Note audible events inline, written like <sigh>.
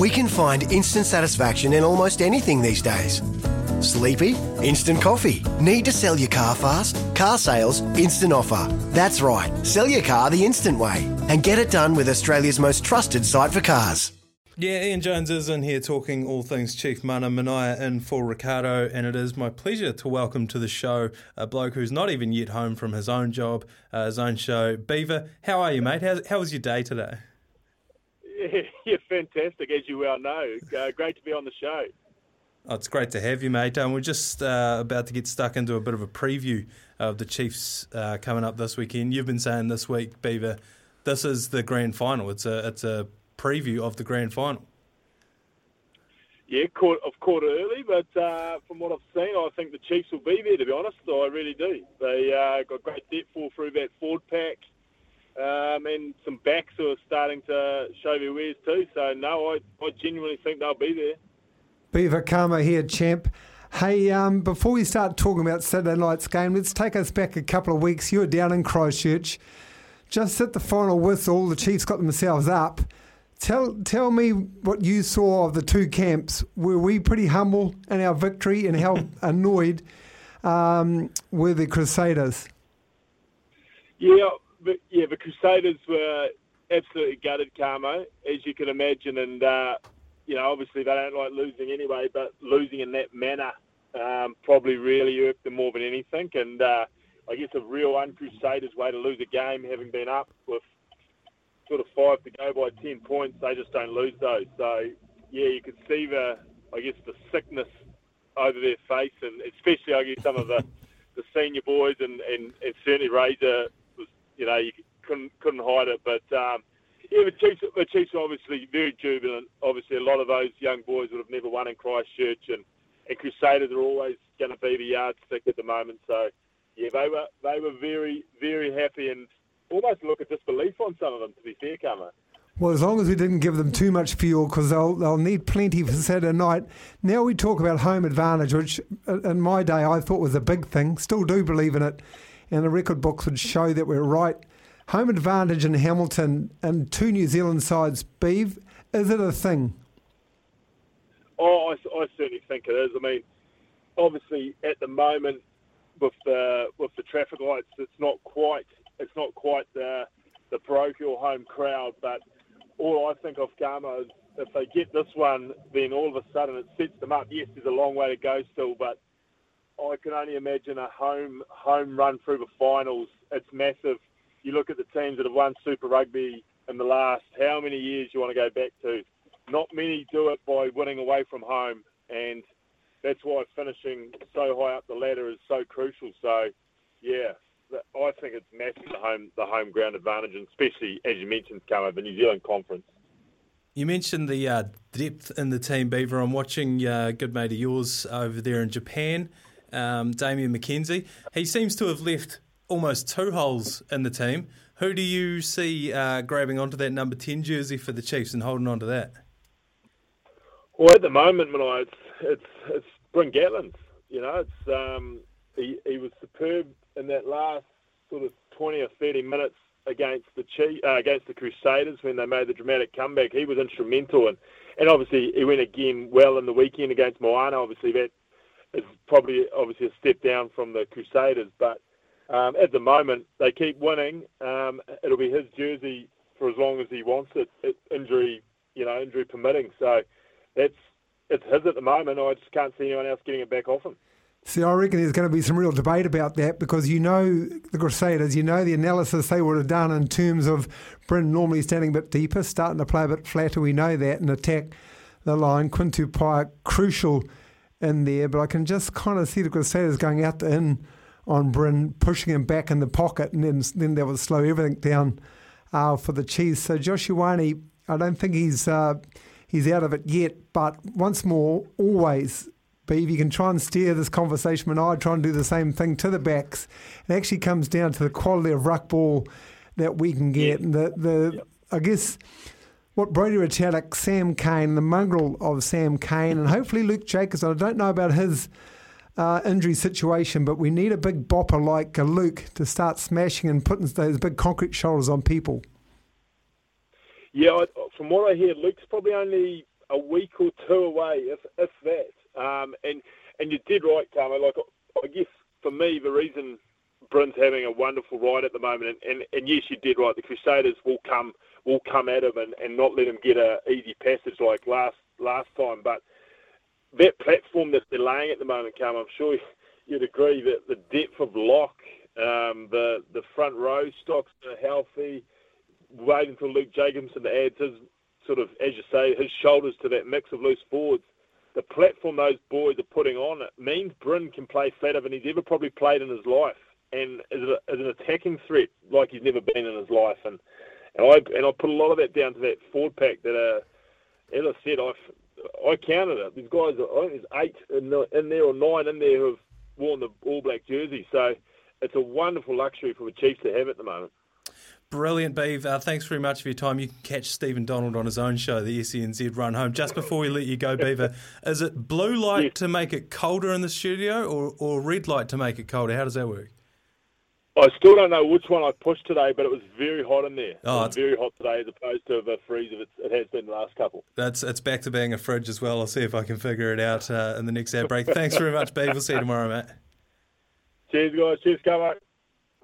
We can find instant satisfaction in almost anything these days. Sleepy? Instant coffee. Need to sell your car fast? Car sales, instant offer. That's right, sell your car the instant way and get it done with Australia's most trusted site for cars. Yeah, Ian Jones is in here talking all things Chief Mana Manaia in for Ricardo, and it is my pleasure to welcome to the show a bloke who's not even yet home from his own job, uh, his own show. Beaver, how are you, mate? How, how was your day today? <laughs> Yeah, fantastic, as you well know. Uh, great to be on the show. Oh, it's great to have you, mate. Um, we're just uh, about to get stuck into a bit of a preview of the Chiefs uh, coming up this weekend. You've been saying this week, Beaver, this is the grand final. It's a it's a preview of the grand final. Yeah, caught, I've caught it early, but uh, from what I've seen, I think the Chiefs will be there. To be honest, I really do. They uh, got great depth all through that forward pack, um, and some backs who are starting to show their wares too. So no, I, I genuinely think they'll be there. Beaver Kamo here, champ. Hey, um, before we start talking about Saturday night's game, let's take us back a couple of weeks. You were down in Christchurch, just at the final whistle. The Chiefs got themselves up. Tell tell me what you saw of the two camps. Were we pretty humble in our victory, and how <laughs> annoyed um, were the Crusaders? Yeah, but, yeah, the Crusaders were absolutely gutted, Kamo, as you can imagine, and uh, you know obviously they don't like losing anyway, but losing in that manner um, probably really irked them more than anything, and uh, I guess a real un-Crusaders way to lose a game, having been up with sort of five to go by 10 points, they just don't lose those. So, yeah, you could see the, I guess, the sickness over their face, and especially, I guess, some of the, <laughs> the senior boys, and, and, and certainly Razor you know, you couldn't couldn't hide it. But um, yeah, the Chiefs, the Chiefs are obviously very jubilant. Obviously, a lot of those young boys would have never won in Christchurch, and, and Crusaders are always going to be the yardstick at the moment. So, yeah, they were they were very very happy and almost look at disbelief on some of them, to be fair, Kamo. Well, as long as we didn't give them too much fuel, because they'll they'll need plenty for Saturday night. Now we talk about home advantage, which uh, in my day I thought was a big thing. Still do believe in it, and the record books would show that we're right. Home advantage in Hamilton and two New Zealand sides. Beeve, is it a thing? Oh, I, I certainly think it is. I mean, obviously at the moment with the with the traffic lights, it's not quite it's not quite the the parochial home crowd, but all I think of Kamo is if they get this one, then all of a sudden it sets them up. Yes, there's a long way to go still, but I can only imagine a home home run through the finals. It's massive. You look at the teams that have won Super Rugby in the last how many years you want to go back to. Not many do it by winning away from home, and that's why finishing so high up the ladder is so crucial. So, yeah, I think it's massive the home the home ground advantage, and especially as you mentioned, Kamo, the New Zealand conference. You mentioned the uh, depth in the team, Beaver. I'm watching a uh, good mate of yours over there in Japan, um, Damian McKenzie. He seems to have left almost two holes in the team. Who do you see uh, grabbing onto that number 10 jersey for the Chiefs and holding on to that? Well, at the moment, Manai, it's, it's, it's Bryn Gatland. You know, it's um, he, he was superb in that last sort of 20 or 30 minutes against the Chief, uh, against the Crusaders when they made the dramatic comeback. He was instrumental, and and obviously he went again well in the weekend against Moana. Obviously that is probably obviously a step down from the Crusaders, but um, at the moment they keep winning. Um, it'll be his jersey for as long as he wants it, it, injury you know injury permitting. So that's it's his at the moment. I just can't see anyone else getting it back off him. See, I reckon there's going to be some real debate about that because you know the Crusaders, you know the analysis they would have done in terms of Bryn normally standing a bit deeper, starting to play a bit flatter. We know that and attack the line. Quinn Tupaea crucial in there, but I can just kind of see the Crusaders going out in on Bryn, pushing him back in the pocket, and then then they would slow everything down uh, for the Chiefs. So Josh I don't think he's uh, he's out of it yet, but once more, always if you can try and steer this conversation, and I try and do the same thing to the backs, it actually comes down to the quality of ruck ball that we can get. Yeah. And the, the yep. I guess what Brodie Retallick, Sam Cane, the mongrel of Sam Cane, and hopefully Luke Jacobs. I don't know about his uh, injury situation, but we need a big bopper like a Luke to start smashing and putting those big concrete shoulders on people. Yeah, from what I hear, Luke's probably only a week or two away, if if that. Um, and and you did right, Kamo. Like I guess for me, the reason Bryn's having a wonderful ride at the moment, and, and, and yes, you did right. The Crusaders will come will come at him and, and not let him get a easy passage like last last time. But that platform that they're laying at the moment, Carm, I'm sure you'd agree that the depth of lock, um, the the front row stocks are healthy. Waiting for Luke Jacobson to add his sort of, as you say, his shoulders to that mix of loose forwards. The platform those boys are putting on it means Bryn can play flatter than he's ever probably played in his life, and as, a, as an attacking threat like he's never been in his life. And and I and I put a lot of that down to that forward pack that, uh, as I said, I I counted it. These guys, I think there's eight in, the, in there or nine in there who have worn the All Black jersey. So it's a wonderful luxury for the Chiefs to have at the moment. Brilliant, Beav. Uh, thanks very much for your time. You can catch Stephen Donald on his own show, the SENZ Run Home. Just before we let you go, Beaver, is it blue light yes. to make it colder in the studio or, or red light to make it colder? How does that work? I still don't know which one I pushed today, but it was very hot in there. Oh, it's very hot today as opposed to the freeze it, it has been the last couple. That's it's back to being a fridge as well. I'll see if I can figure it out uh, in the next ad break. Thanks very much, Beav. We'll see you tomorrow, mate. Cheers, guys. Cheers,